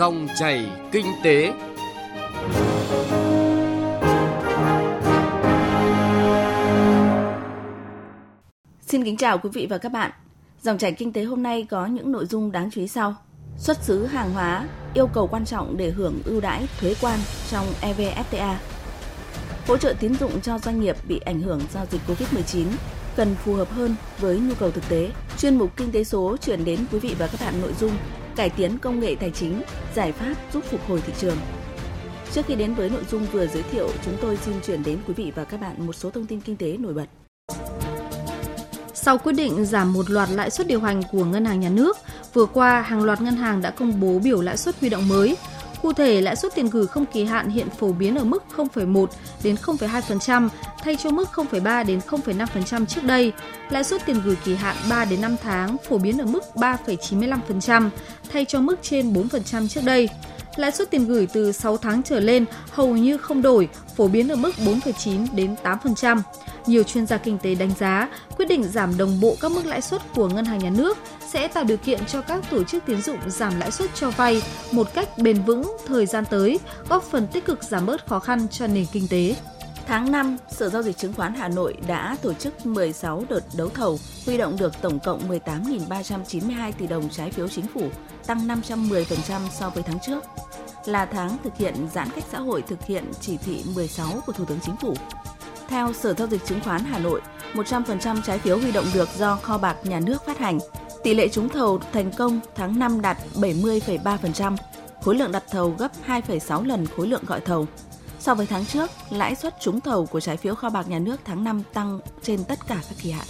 Dòng chảy kinh tế. Xin kính chào quý vị và các bạn. Dòng chảy kinh tế hôm nay có những nội dung đáng chú ý sau. Xuất xứ hàng hóa, yêu cầu quan trọng để hưởng ưu đãi thuế quan trong EVFTA. Hỗ trợ tín dụng cho doanh nghiệp bị ảnh hưởng do dịch Covid-19 cần phù hợp hơn với nhu cầu thực tế. Chuyên mục Kinh tế số chuyển đến quý vị và các bạn nội dung cải tiến công nghệ tài chính, giải pháp giúp phục hồi thị trường. Trước khi đến với nội dung vừa giới thiệu, chúng tôi xin chuyển đến quý vị và các bạn một số thông tin kinh tế nổi bật. Sau quyết định giảm một loạt lãi suất điều hành của ngân hàng nhà nước, vừa qua hàng loạt ngân hàng đã công bố biểu lãi suất huy động mới. Cụ thể, lãi suất tiền gửi không kỳ hạn hiện phổ biến ở mức 0,1 đến 0,2% thay cho mức 0,3 đến 0,5% trước đây. Lãi suất tiền gửi kỳ hạn 3 đến 5 tháng phổ biến ở mức 3,95% thay cho mức trên 4% trước đây. Lãi suất tiền gửi từ 6 tháng trở lên hầu như không đổi, phổ biến ở mức 4,9 đến 8%. Nhiều chuyên gia kinh tế đánh giá, quyết định giảm đồng bộ các mức lãi suất của ngân hàng nhà nước sẽ tạo điều kiện cho các tổ chức tín dụng giảm lãi suất cho vay một cách bền vững thời gian tới, góp phần tích cực giảm bớt khó khăn cho nền kinh tế. Tháng 5, Sở Giao dịch Chứng khoán Hà Nội đã tổ chức 16 đợt đấu thầu, huy động được tổng cộng 18.392 tỷ đồng trái phiếu chính phủ, tăng 510% so với tháng trước. Là tháng thực hiện giãn cách xã hội thực hiện chỉ thị 16 của Thủ tướng Chính phủ. Theo Sở Giao dịch Chứng khoán Hà Nội, 100% trái phiếu huy động được do kho bạc nhà nước phát hành. Tỷ lệ trúng thầu thành công tháng 5 đạt 70,3%, khối lượng đặt thầu gấp 2,6 lần khối lượng gọi thầu. So với tháng trước, lãi suất trúng thầu của trái phiếu kho bạc nhà nước tháng 5 tăng trên tất cả các kỳ hạn.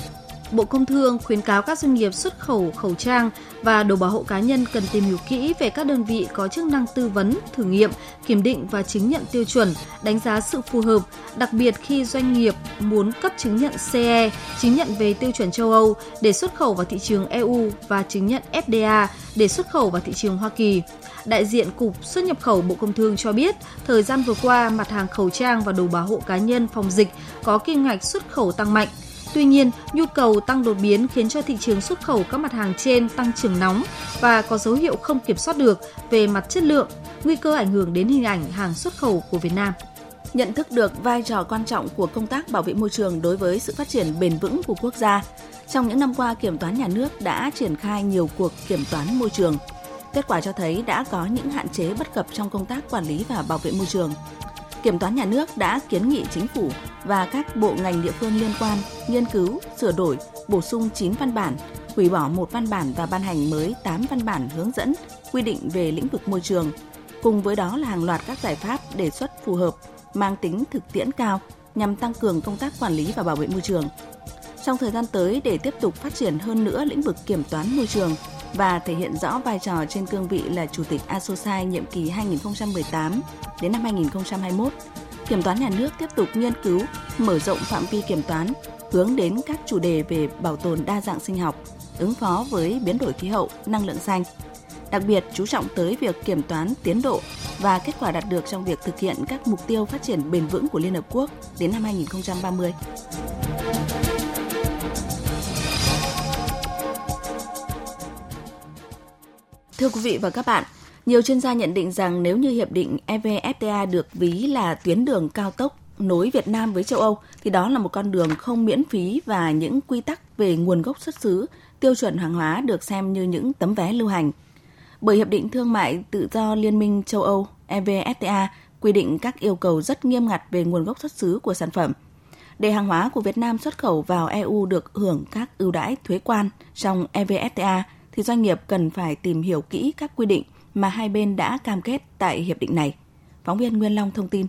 Bộ Công Thương khuyến cáo các doanh nghiệp xuất khẩu khẩu trang và đồ bảo hộ cá nhân cần tìm hiểu kỹ về các đơn vị có chức năng tư vấn, thử nghiệm, kiểm định và chứng nhận tiêu chuẩn, đánh giá sự phù hợp, đặc biệt khi doanh nghiệp muốn cấp chứng nhận CE, chứng nhận về tiêu chuẩn châu Âu để xuất khẩu vào thị trường EU và chứng nhận FDA để xuất khẩu vào thị trường Hoa Kỳ. Đại diện Cục xuất nhập khẩu Bộ Công Thương cho biết, thời gian vừa qua, mặt hàng khẩu trang và đồ bảo hộ cá nhân phòng dịch có kim ngạch xuất khẩu tăng mạnh. Tuy nhiên, nhu cầu tăng đột biến khiến cho thị trường xuất khẩu các mặt hàng trên tăng trưởng nóng và có dấu hiệu không kiểm soát được về mặt chất lượng, nguy cơ ảnh hưởng đến hình ảnh hàng xuất khẩu của Việt Nam. Nhận thức được vai trò quan trọng của công tác bảo vệ môi trường đối với sự phát triển bền vững của quốc gia, trong những năm qua, Kiểm toán nhà nước đã triển khai nhiều cuộc kiểm toán môi trường. Kết quả cho thấy đã có những hạn chế bất cập trong công tác quản lý và bảo vệ môi trường. Kiểm toán nhà nước đã kiến nghị chính phủ và các bộ ngành địa phương liên quan nghiên cứu, sửa đổi, bổ sung 9 văn bản, hủy bỏ một văn bản và ban hành mới 8 văn bản hướng dẫn quy định về lĩnh vực môi trường. Cùng với đó là hàng loạt các giải pháp đề xuất phù hợp, mang tính thực tiễn cao nhằm tăng cường công tác quản lý và bảo vệ môi trường. Trong thời gian tới để tiếp tục phát triển hơn nữa lĩnh vực kiểm toán môi trường và thể hiện rõ vai trò trên cương vị là Chủ tịch Asosai nhiệm kỳ 2018 đến năm 2021, Kiểm toán nhà nước tiếp tục nghiên cứu, mở rộng phạm vi kiểm toán, hướng đến các chủ đề về bảo tồn đa dạng sinh học, ứng phó với biến đổi khí hậu, năng lượng xanh. Đặc biệt chú trọng tới việc kiểm toán tiến độ và kết quả đạt được trong việc thực hiện các mục tiêu phát triển bền vững của Liên Hợp Quốc đến năm 2030. Thưa quý vị và các bạn, nhiều chuyên gia nhận định rằng nếu như hiệp định EVFTA được ví là tuyến đường cao tốc nối Việt Nam với châu Âu thì đó là một con đường không miễn phí và những quy tắc về nguồn gốc xuất xứ, tiêu chuẩn hàng hóa được xem như những tấm vé lưu hành. Bởi hiệp định thương mại tự do Liên minh châu Âu EVFTA quy định các yêu cầu rất nghiêm ngặt về nguồn gốc xuất xứ của sản phẩm. Để hàng hóa của Việt Nam xuất khẩu vào EU được hưởng các ưu đãi thuế quan trong EVFTA thì doanh nghiệp cần phải tìm hiểu kỹ các quy định mà hai bên đã cam kết tại hiệp định này. Phóng viên Nguyên Long thông tin.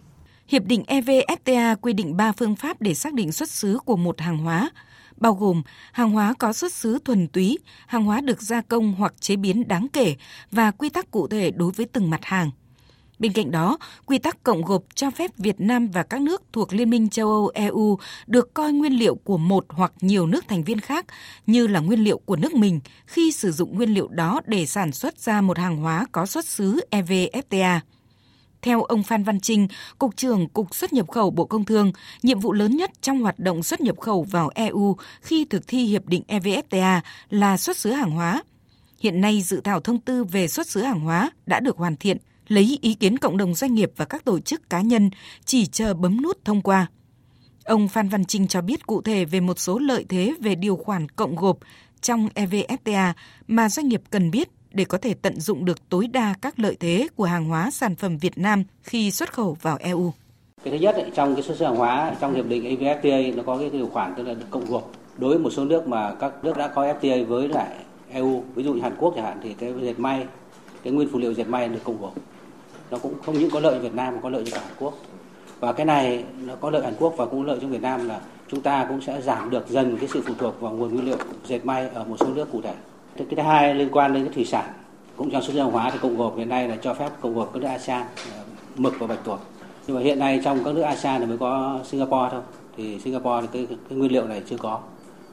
Hiệp định EVFTA quy định 3 phương pháp để xác định xuất xứ của một hàng hóa, bao gồm hàng hóa có xuất xứ thuần túy, hàng hóa được gia công hoặc chế biến đáng kể và quy tắc cụ thể đối với từng mặt hàng. Bên cạnh đó, quy tắc cộng gộp cho phép Việt Nam và các nước thuộc Liên minh châu Âu EU được coi nguyên liệu của một hoặc nhiều nước thành viên khác như là nguyên liệu của nước mình khi sử dụng nguyên liệu đó để sản xuất ra một hàng hóa có xuất xứ EVFTA. Theo ông Phan Văn Trinh, Cục trưởng Cục xuất nhập khẩu Bộ Công Thương, nhiệm vụ lớn nhất trong hoạt động xuất nhập khẩu vào EU khi thực thi hiệp định EVFTA là xuất xứ hàng hóa Hiện nay dự thảo thông tư về xuất xứ hàng hóa đã được hoàn thiện, lấy ý kiến cộng đồng doanh nghiệp và các tổ chức cá nhân chỉ chờ bấm nút thông qua. Ông Phan Văn Trinh cho biết cụ thể về một số lợi thế về điều khoản cộng gộp trong EVFTA mà doanh nghiệp cần biết để có thể tận dụng được tối đa các lợi thế của hàng hóa sản phẩm Việt Nam khi xuất khẩu vào EU. Cái thứ nhất ấy, trong cái xuất xứ hàng hóa trong hiệp định EVFTA nó có cái điều khoản tức là được cộng gộp. Đối với một số nước mà các nước đã có FTA với lại EU, ví dụ như Hàn Quốc chẳng hạn thì cái dệt may, cái nguyên phụ liệu dệt may được cộng gộp. Nó cũng không những có lợi cho Việt Nam mà có lợi cho cả Hàn Quốc. Và cái này nó có lợi Hàn Quốc và cũng lợi cho Việt Nam là chúng ta cũng sẽ giảm được dần cái sự phụ thuộc vào nguồn nguyên liệu dệt may ở một số nước cụ thể. Cái thứ hai liên quan đến cái thủy sản cũng trong xuất khẩu hóa thì cộng gộp hiện nay là cho phép cộng gộp các nước ASEAN ờ, mực và bạch tuộc nhưng mà hiện nay trong các nước ASEAN thì mới có Singapore thôi thì Singapore thì cái, cái nguyên liệu này chưa có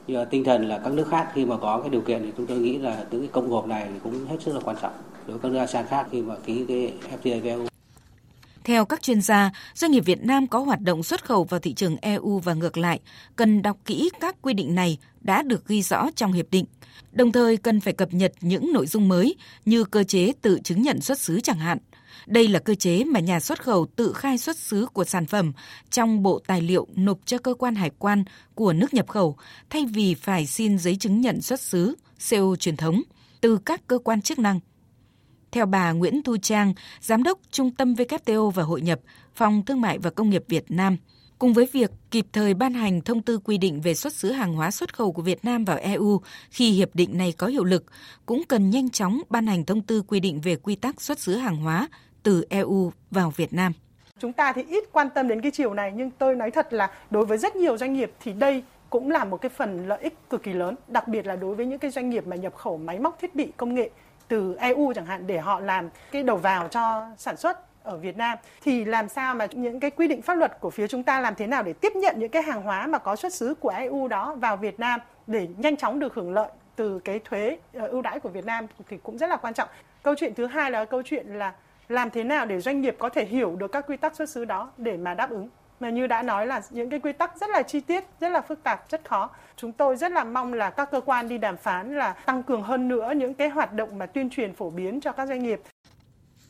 nhưng ờ, tinh thần là các nước khác khi mà có cái điều kiện thì chúng tôi nghĩ là những cái công cuộc này cũng hết sức là quan trọng đối với các nước ASEAN khác khi mà ký cái FTA với EU. Theo các chuyên gia, doanh nghiệp Việt Nam có hoạt động xuất khẩu vào thị trường EU và ngược lại, cần đọc kỹ các quy định này đã được ghi rõ trong hiệp định. Đồng thời cần phải cập nhật những nội dung mới như cơ chế tự chứng nhận xuất xứ chẳng hạn. Đây là cơ chế mà nhà xuất khẩu tự khai xuất xứ của sản phẩm trong bộ tài liệu nộp cho cơ quan hải quan của nước nhập khẩu thay vì phải xin giấy chứng nhận xuất xứ CO truyền thống từ các cơ quan chức năng. Theo bà Nguyễn Thu Trang, Giám đốc Trung tâm WTO và Hội nhập, Phòng Thương mại và Công nghiệp Việt Nam, cùng với việc kịp thời ban hành thông tư quy định về xuất xứ hàng hóa xuất khẩu của Việt Nam vào EU khi hiệp định này có hiệu lực, cũng cần nhanh chóng ban hành thông tư quy định về quy tắc xuất xứ hàng hóa từ EU vào Việt Nam. Chúng ta thì ít quan tâm đến cái chiều này nhưng tôi nói thật là đối với rất nhiều doanh nghiệp thì đây cũng là một cái phần lợi ích cực kỳ lớn, đặc biệt là đối với những cái doanh nghiệp mà nhập khẩu máy móc thiết bị công nghệ từ EU chẳng hạn để họ làm cái đầu vào cho sản xuất ở Việt Nam thì làm sao mà những cái quy định pháp luật của phía chúng ta làm thế nào để tiếp nhận những cái hàng hóa mà có xuất xứ của EU đó vào Việt Nam để nhanh chóng được hưởng lợi từ cái thuế ờ, ưu đãi của Việt Nam thì cũng rất là quan trọng. Câu chuyện thứ hai là câu chuyện là làm thế nào để doanh nghiệp có thể hiểu được các quy tắc xuất xứ đó để mà đáp ứng mà như đã nói là những cái quy tắc rất là chi tiết, rất là phức tạp, rất khó. Chúng tôi rất là mong là các cơ quan đi đàm phán là tăng cường hơn nữa những cái hoạt động mà tuyên truyền phổ biến cho các doanh nghiệp.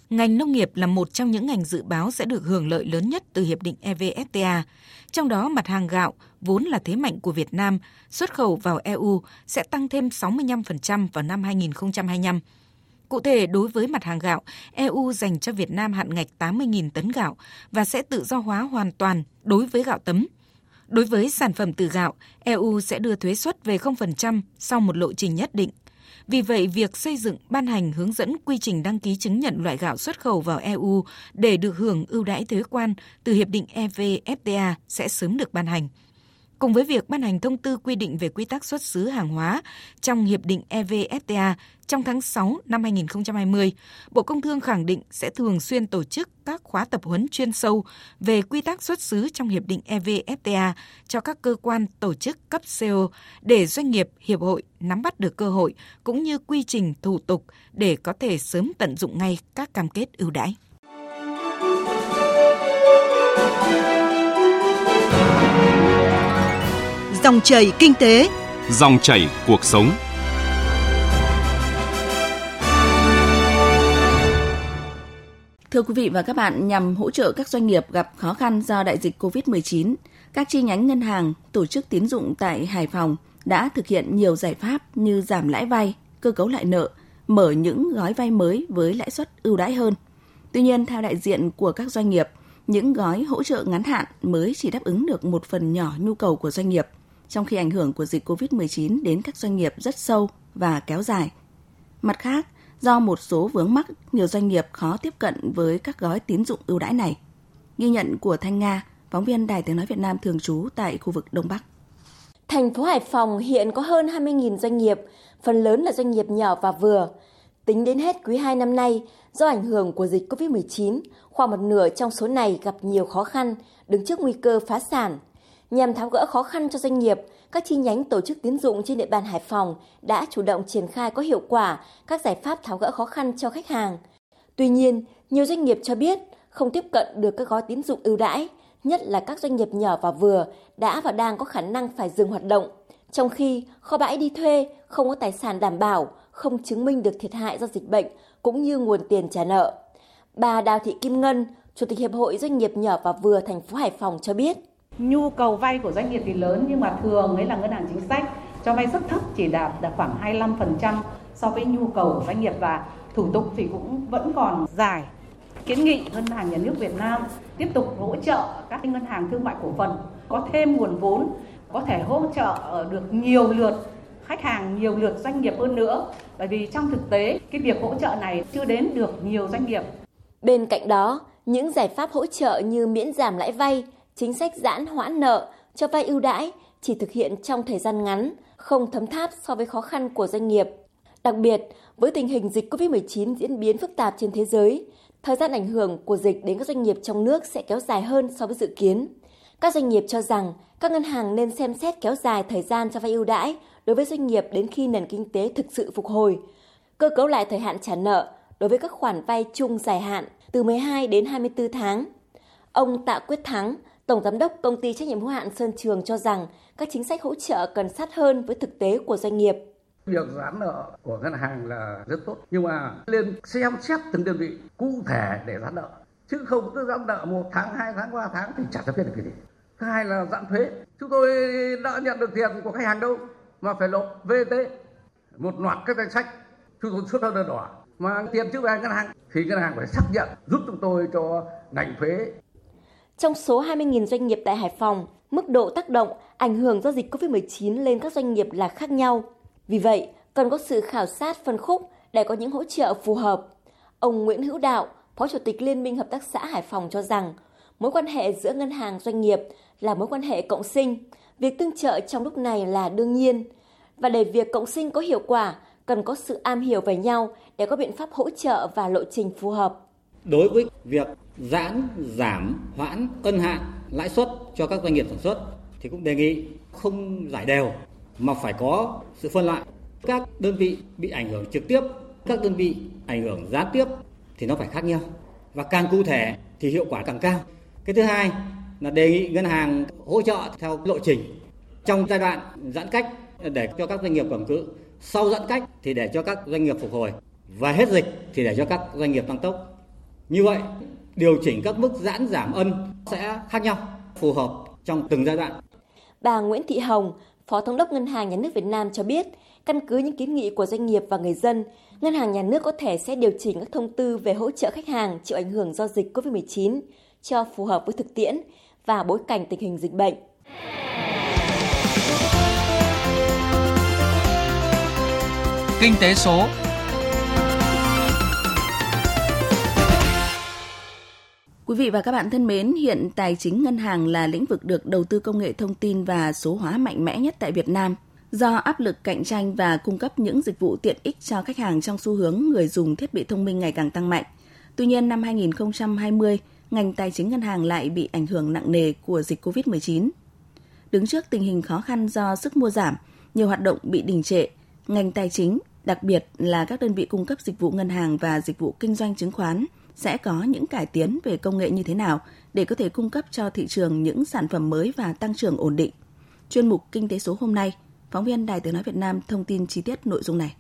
Ngành nông nghiệp là một trong những ngành dự báo sẽ được hưởng lợi lớn nhất từ hiệp định EVFTA. Trong đó mặt hàng gạo vốn là thế mạnh của Việt Nam, xuất khẩu vào EU sẽ tăng thêm 65% vào năm 2025 Cụ thể, đối với mặt hàng gạo, EU dành cho Việt Nam hạn ngạch 80.000 tấn gạo và sẽ tự do hóa hoàn toàn đối với gạo tấm. Đối với sản phẩm từ gạo, EU sẽ đưa thuế suất về 0% sau một lộ trình nhất định. Vì vậy, việc xây dựng ban hành hướng dẫn quy trình đăng ký chứng nhận loại gạo xuất khẩu vào EU để được hưởng ưu đãi thuế quan từ Hiệp định EVFTA sẽ sớm được ban hành. Cùng với việc ban hành thông tư quy định về quy tắc xuất xứ hàng hóa trong Hiệp định EVFTA trong tháng 6 năm 2020, Bộ Công Thương khẳng định sẽ thường xuyên tổ chức các khóa tập huấn chuyên sâu về quy tắc xuất xứ trong Hiệp định EVFTA cho các cơ quan tổ chức cấp CO để doanh nghiệp, hiệp hội nắm bắt được cơ hội cũng như quy trình thủ tục để có thể sớm tận dụng ngay các cam kết ưu đãi. Dòng chảy kinh tế, dòng chảy cuộc sống. Thưa quý vị và các bạn, nhằm hỗ trợ các doanh nghiệp gặp khó khăn do đại dịch COVID-19, các chi nhánh ngân hàng, tổ chức tín dụng tại Hải Phòng đã thực hiện nhiều giải pháp như giảm lãi vay, cơ cấu lại nợ, mở những gói vay mới với lãi suất ưu đãi hơn. Tuy nhiên, theo đại diện của các doanh nghiệp, những gói hỗ trợ ngắn hạn mới chỉ đáp ứng được một phần nhỏ nhu cầu của doanh nghiệp – trong khi ảnh hưởng của dịch COVID-19 đến các doanh nghiệp rất sâu và kéo dài. Mặt khác, do một số vướng mắc, nhiều doanh nghiệp khó tiếp cận với các gói tín dụng ưu đãi này. Ghi nhận của Thanh Nga, phóng viên Đài Tiếng Nói Việt Nam thường trú tại khu vực Đông Bắc. Thành phố Hải Phòng hiện có hơn 20.000 doanh nghiệp, phần lớn là doanh nghiệp nhỏ và vừa. Tính đến hết quý 2 năm nay, do ảnh hưởng của dịch COVID-19, khoảng một nửa trong số này gặp nhiều khó khăn, đứng trước nguy cơ phá sản – Nhằm tháo gỡ khó khăn cho doanh nghiệp, các chi nhánh tổ chức tín dụng trên địa bàn Hải Phòng đã chủ động triển khai có hiệu quả các giải pháp tháo gỡ khó khăn cho khách hàng. Tuy nhiên, nhiều doanh nghiệp cho biết không tiếp cận được các gói tín dụng ưu đãi, nhất là các doanh nghiệp nhỏ và vừa đã và đang có khả năng phải dừng hoạt động. Trong khi kho bãi đi thuê, không có tài sản đảm bảo, không chứng minh được thiệt hại do dịch bệnh cũng như nguồn tiền trả nợ. Bà Đào Thị Kim Ngân, Chủ tịch Hiệp hội Doanh nghiệp nhỏ và vừa thành phố Hải Phòng cho biết. Nhu cầu vay của doanh nghiệp thì lớn nhưng mà thường ấy là ngân hàng chính sách cho vay rất thấp chỉ đạt đạt khoảng 25% so với nhu cầu của doanh nghiệp và thủ tục thì cũng vẫn còn dài. Kiến nghị Ngân hàng Nhà nước Việt Nam tiếp tục hỗ trợ các ngân hàng thương mại cổ phần có thêm nguồn vốn có thể hỗ trợ được nhiều lượt khách hàng, nhiều lượt doanh nghiệp hơn nữa. Bởi vì trong thực tế, cái việc hỗ trợ này chưa đến được nhiều doanh nghiệp. Bên cạnh đó, những giải pháp hỗ trợ như miễn giảm lãi vay, chính sách giãn hoãn nợ, cho vay ưu đãi chỉ thực hiện trong thời gian ngắn, không thấm tháp so với khó khăn của doanh nghiệp. Đặc biệt, với tình hình dịch COVID-19 diễn biến phức tạp trên thế giới, thời gian ảnh hưởng của dịch đến các doanh nghiệp trong nước sẽ kéo dài hơn so với dự kiến. Các doanh nghiệp cho rằng các ngân hàng nên xem xét kéo dài thời gian cho vay ưu đãi đối với doanh nghiệp đến khi nền kinh tế thực sự phục hồi. Cơ cấu lại thời hạn trả nợ đối với các khoản vay chung dài hạn từ 12 đến 24 tháng. Ông Tạ Quyết Thắng, Tổng Giám đốc Công ty Trách nhiệm hữu hạn Sơn Trường cho rằng các chính sách hỗ trợ cần sát hơn với thực tế của doanh nghiệp. Việc giãn nợ của ngân hàng là rất tốt, nhưng mà lên xem xét từng đơn vị cụ thể để giãn nợ. Chứ không cứ giãn nợ một tháng, hai tháng, ba tháng thì chẳng biết được cái gì. Thứ hai là giãn thuế. Chúng tôi đã nhận được tiền của khách hàng đâu mà phải nộp VAT. Một loạt các danh sách chúng tôi xuất đơn đỏ mà tiền chưa về ngân hàng thì ngân hàng phải xác nhận giúp chúng tôi cho ngành thuế. Trong số 20.000 doanh nghiệp tại Hải Phòng, mức độ tác động, ảnh hưởng do dịch COVID-19 lên các doanh nghiệp là khác nhau. Vì vậy, cần có sự khảo sát phân khúc để có những hỗ trợ phù hợp. Ông Nguyễn Hữu Đạo, Phó Chủ tịch Liên minh Hợp tác xã Hải Phòng cho rằng, mối quan hệ giữa ngân hàng doanh nghiệp là mối quan hệ cộng sinh. Việc tương trợ trong lúc này là đương nhiên. Và để việc cộng sinh có hiệu quả, cần có sự am hiểu về nhau để có biện pháp hỗ trợ và lộ trình phù hợp. Đối với việc giãn, giảm, hoãn, ân hạn lãi suất cho các doanh nghiệp sản xuất thì cũng đề nghị không giải đều mà phải có sự phân loại. Các đơn vị bị ảnh hưởng trực tiếp, các đơn vị ảnh hưởng gián tiếp thì nó phải khác nhau. Và càng cụ thể thì hiệu quả càng cao. Cái thứ hai là đề nghị ngân hàng hỗ trợ theo lộ trình trong giai đoạn giãn cách để cho các doanh nghiệp cầm cự sau giãn cách thì để cho các doanh nghiệp phục hồi và hết dịch thì để cho các doanh nghiệp tăng tốc. Như vậy, điều chỉnh các mức giãn giảm ân sẽ khác nhau, phù hợp trong từng giai đoạn. Bà Nguyễn Thị Hồng, Phó Thống đốc Ngân hàng Nhà nước Việt Nam cho biết, căn cứ những kiến nghị của doanh nghiệp và người dân, Ngân hàng Nhà nước có thể sẽ điều chỉnh các thông tư về hỗ trợ khách hàng chịu ảnh hưởng do dịch COVID-19 cho phù hợp với thực tiễn và bối cảnh tình hình dịch bệnh. Kinh tế số Quý vị và các bạn thân mến, hiện tài chính ngân hàng là lĩnh vực được đầu tư công nghệ thông tin và số hóa mạnh mẽ nhất tại Việt Nam. Do áp lực cạnh tranh và cung cấp những dịch vụ tiện ích cho khách hàng trong xu hướng người dùng thiết bị thông minh ngày càng tăng mạnh. Tuy nhiên, năm 2020, ngành tài chính ngân hàng lại bị ảnh hưởng nặng nề của dịch COVID-19. Đứng trước tình hình khó khăn do sức mua giảm, nhiều hoạt động bị đình trệ, ngành tài chính, đặc biệt là các đơn vị cung cấp dịch vụ ngân hàng và dịch vụ kinh doanh chứng khoán – sẽ có những cải tiến về công nghệ như thế nào để có thể cung cấp cho thị trường những sản phẩm mới và tăng trưởng ổn định. Chuyên mục Kinh tế số hôm nay, phóng viên Đài Tiếng Nói Việt Nam thông tin chi tiết nội dung này.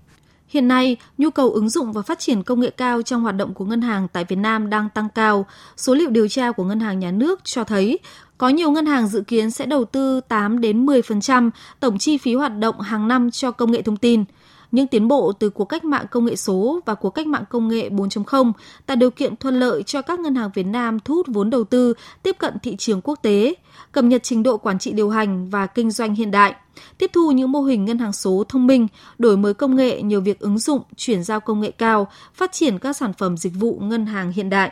Hiện nay, nhu cầu ứng dụng và phát triển công nghệ cao trong hoạt động của ngân hàng tại Việt Nam đang tăng cao. Số liệu điều tra của Ngân hàng Nhà nước cho thấy có nhiều ngân hàng dự kiến sẽ đầu tư 8 đến 10% tổng chi phí hoạt động hàng năm cho công nghệ thông tin – những tiến bộ từ cuộc cách mạng công nghệ số và cuộc cách mạng công nghệ 4.0 tạo điều kiện thuận lợi cho các ngân hàng Việt Nam thu hút vốn đầu tư, tiếp cận thị trường quốc tế, cập nhật trình độ quản trị điều hành và kinh doanh hiện đại, tiếp thu những mô hình ngân hàng số thông minh, đổi mới công nghệ nhiều việc ứng dụng, chuyển giao công nghệ cao, phát triển các sản phẩm dịch vụ ngân hàng hiện đại.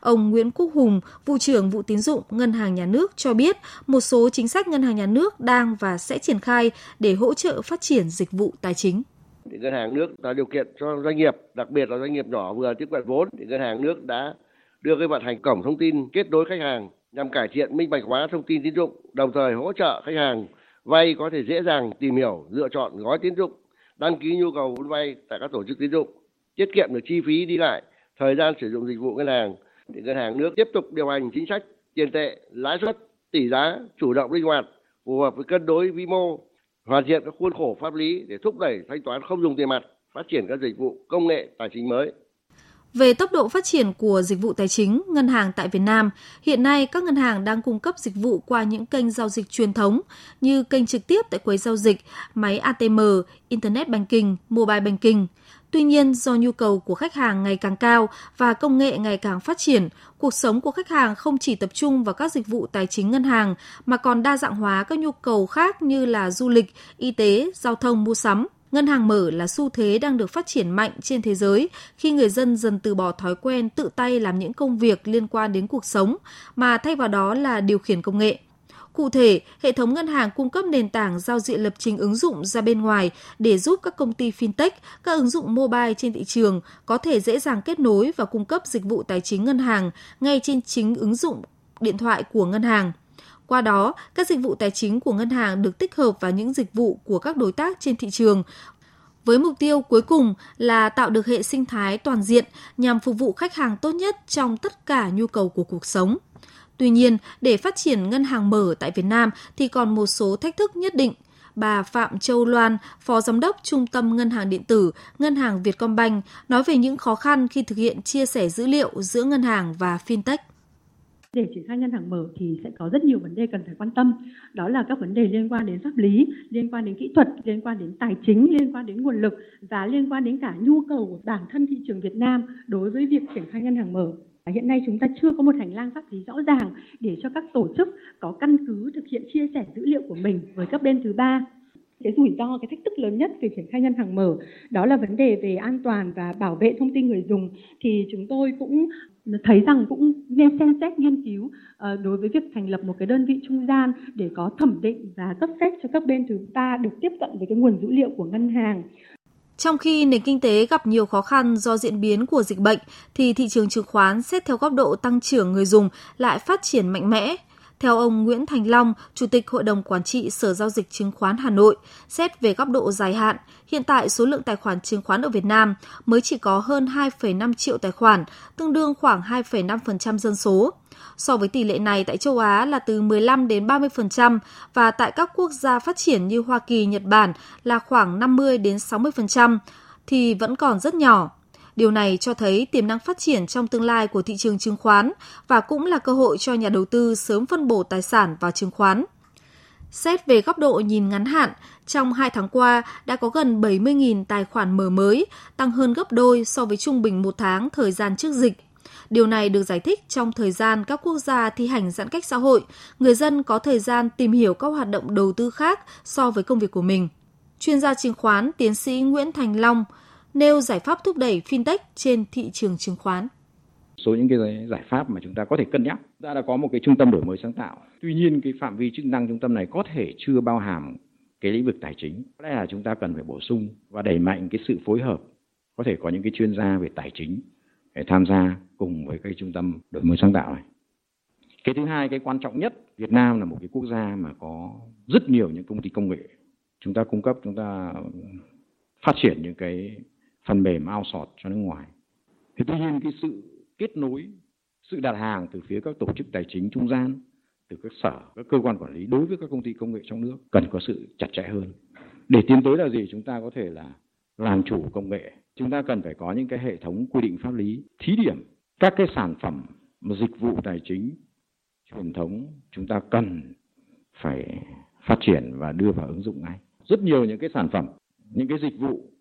Ông Nguyễn Quốc Hùng, vụ trưởng vụ tín dụng Ngân hàng Nhà nước cho biết một số chính sách Ngân hàng Nhà nước đang và sẽ triển khai để hỗ trợ phát triển dịch vụ tài chính thì ngân hàng nước tạo điều kiện cho doanh nghiệp, đặc biệt là doanh nghiệp nhỏ vừa tiếp cận vốn, thì ngân hàng nước đã đưa cái vận hành cổng thông tin kết nối khách hàng nhằm cải thiện minh bạch hóa thông tin tín dụng, đồng thời hỗ trợ khách hàng vay có thể dễ dàng tìm hiểu, lựa chọn gói tín dụng, đăng ký nhu cầu vốn vay tại các tổ chức tín dụng, tiết kiệm được chi phí đi lại, thời gian sử dụng dịch vụ ngân hàng. Thì ngân hàng nước tiếp tục điều hành chính sách tiền tệ, lãi suất, tỷ giá chủ động linh hoạt, phù hợp với cân đối vĩ mô hoàn thiện các khuôn khổ pháp lý để thúc đẩy thanh toán không dùng tiền mặt phát triển các dịch vụ công nghệ tài chính mới. Về tốc độ phát triển của dịch vụ tài chính, ngân hàng tại Việt Nam, hiện nay các ngân hàng đang cung cấp dịch vụ qua những kênh giao dịch truyền thống như kênh trực tiếp tại quầy giao dịch, máy ATM, Internet Banking, Mobile Banking. Tuy nhiên, do nhu cầu của khách hàng ngày càng cao và công nghệ ngày càng phát triển, cuộc sống của khách hàng không chỉ tập trung vào các dịch vụ tài chính ngân hàng mà còn đa dạng hóa các nhu cầu khác như là du lịch, y tế, giao thông, mua sắm. Ngân hàng mở là xu thế đang được phát triển mạnh trên thế giới khi người dân dần từ bỏ thói quen tự tay làm những công việc liên quan đến cuộc sống mà thay vào đó là điều khiển công nghệ. Cụ thể, hệ thống ngân hàng cung cấp nền tảng giao diện lập trình ứng dụng ra bên ngoài để giúp các công ty fintech, các ứng dụng mobile trên thị trường có thể dễ dàng kết nối và cung cấp dịch vụ tài chính ngân hàng ngay trên chính ứng dụng điện thoại của ngân hàng. Qua đó, các dịch vụ tài chính của ngân hàng được tích hợp vào những dịch vụ của các đối tác trên thị trường với mục tiêu cuối cùng là tạo được hệ sinh thái toàn diện nhằm phục vụ khách hàng tốt nhất trong tất cả nhu cầu của cuộc sống. Tuy nhiên, để phát triển ngân hàng mở tại Việt Nam thì còn một số thách thức nhất định. Bà Phạm Châu Loan, Phó Giám đốc Trung tâm Ngân hàng Điện tử, Ngân hàng Vietcombank, nói về những khó khăn khi thực hiện chia sẻ dữ liệu giữa ngân hàng và fintech. Để triển khai ngân hàng mở thì sẽ có rất nhiều vấn đề cần phải quan tâm. Đó là các vấn đề liên quan đến pháp lý, liên quan đến kỹ thuật, liên quan đến tài chính, liên quan đến nguồn lực và liên quan đến cả nhu cầu của bản thân thị trường Việt Nam đối với việc triển khai ngân hàng mở. Hiện nay chúng ta chưa có một hành lang pháp lý rõ ràng để cho các tổ chức có căn cứ thực hiện chia sẻ dữ liệu của mình với các bên thứ ba. Cái rủi ro cái thách thức lớn nhất về triển khai ngân hàng mở, đó là vấn đề về an toàn và bảo vệ thông tin người dùng, thì chúng tôi cũng thấy rằng cũng nên xem xét nghiên cứu ờ, đối với việc thành lập một cái đơn vị trung gian để có thẩm định và cấp phép cho các bên thứ ba được tiếp cận với cái nguồn dữ liệu của ngân hàng trong khi nền kinh tế gặp nhiều khó khăn do diễn biến của dịch bệnh, thì thị trường chứng khoán xét theo góc độ tăng trưởng người dùng lại phát triển mạnh mẽ. Theo ông Nguyễn Thành Long, Chủ tịch Hội đồng Quản trị Sở Giao dịch Chứng khoán Hà Nội, xét về góc độ dài hạn, hiện tại số lượng tài khoản chứng khoán ở Việt Nam mới chỉ có hơn 2,5 triệu tài khoản, tương đương khoảng 2,5% dân số. So với tỷ lệ này tại châu Á là từ 15 đến 30% và tại các quốc gia phát triển như Hoa Kỳ, Nhật Bản là khoảng 50 đến 60% thì vẫn còn rất nhỏ. Điều này cho thấy tiềm năng phát triển trong tương lai của thị trường chứng khoán và cũng là cơ hội cho nhà đầu tư sớm phân bổ tài sản vào chứng khoán. Xét về góc độ nhìn ngắn hạn, trong 2 tháng qua đã có gần 70.000 tài khoản mở mới, tăng hơn gấp đôi so với trung bình một tháng thời gian trước dịch. Điều này được giải thích trong thời gian các quốc gia thi hành giãn cách xã hội, người dân có thời gian tìm hiểu các hoạt động đầu tư khác so với công việc của mình. Chuyên gia chứng khoán tiến sĩ Nguyễn Thành Long nêu giải pháp thúc đẩy fintech trên thị trường chứng khoán số những cái giải pháp mà chúng ta có thể cân nhắc. Ta đã có một cái trung tâm đổi mới sáng tạo. Tuy nhiên cái phạm vi chức năng trung tâm này có thể chưa bao hàm cái lĩnh vực tài chính. Có lẽ là chúng ta cần phải bổ sung và đẩy mạnh cái sự phối hợp. Có thể có những cái chuyên gia về tài chính để tham gia cùng với cái trung tâm đổi mới sáng tạo này. Cái thứ hai, cái quan trọng nhất, Việt Nam là một cái quốc gia mà có rất nhiều những công ty công nghệ. Chúng ta cung cấp, chúng ta phát triển những cái phần mềm outsource cho nước ngoài. Thì tuy nhiên cái sự kết nối, sự đặt hàng từ phía các tổ chức tài chính trung gian, từ các sở, các cơ quan quản lý đối với các công ty công nghệ trong nước cần có sự chặt chẽ hơn. Để tiến tới là gì? Chúng ta có thể là làm chủ công nghệ. Chúng ta cần phải có những cái hệ thống quy định pháp lý, thí điểm các cái sản phẩm dịch vụ tài chính truyền thống chúng ta cần phải phát triển và đưa vào ứng dụng ngay. Rất nhiều những cái sản phẩm, những cái dịch vụ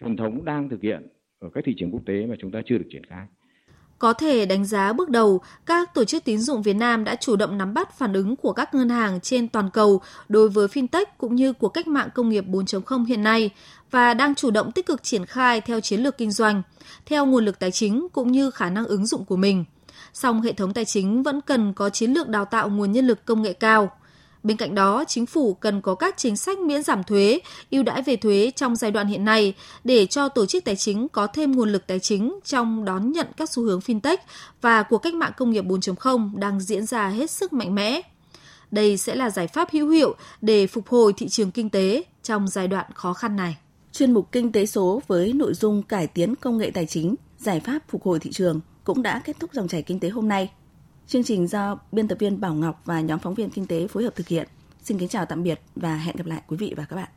truyền thống đang thực hiện ở các thị trường quốc tế mà chúng ta chưa được triển khai. Có thể đánh giá bước đầu, các tổ chức tín dụng Việt Nam đã chủ động nắm bắt phản ứng của các ngân hàng trên toàn cầu đối với fintech cũng như của cách mạng công nghiệp 4.0 hiện nay và đang chủ động tích cực triển khai theo chiến lược kinh doanh, theo nguồn lực tài chính cũng như khả năng ứng dụng của mình. Song hệ thống tài chính vẫn cần có chiến lược đào tạo nguồn nhân lực công nghệ cao. Bên cạnh đó, chính phủ cần có các chính sách miễn giảm thuế, ưu đãi về thuế trong giai đoạn hiện nay để cho tổ chức tài chính có thêm nguồn lực tài chính trong đón nhận các xu hướng fintech và cuộc cách mạng công nghiệp 4.0 đang diễn ra hết sức mạnh mẽ. Đây sẽ là giải pháp hữu hiệu để phục hồi thị trường kinh tế trong giai đoạn khó khăn này. Chuyên mục Kinh tế số với nội dung cải tiến công nghệ tài chính, giải pháp phục hồi thị trường cũng đã kết thúc dòng chảy kinh tế hôm nay. Chương trình do biên tập viên Bảo Ngọc và nhóm phóng viên kinh tế phối hợp thực hiện. Xin kính chào tạm biệt và hẹn gặp lại quý vị và các bạn.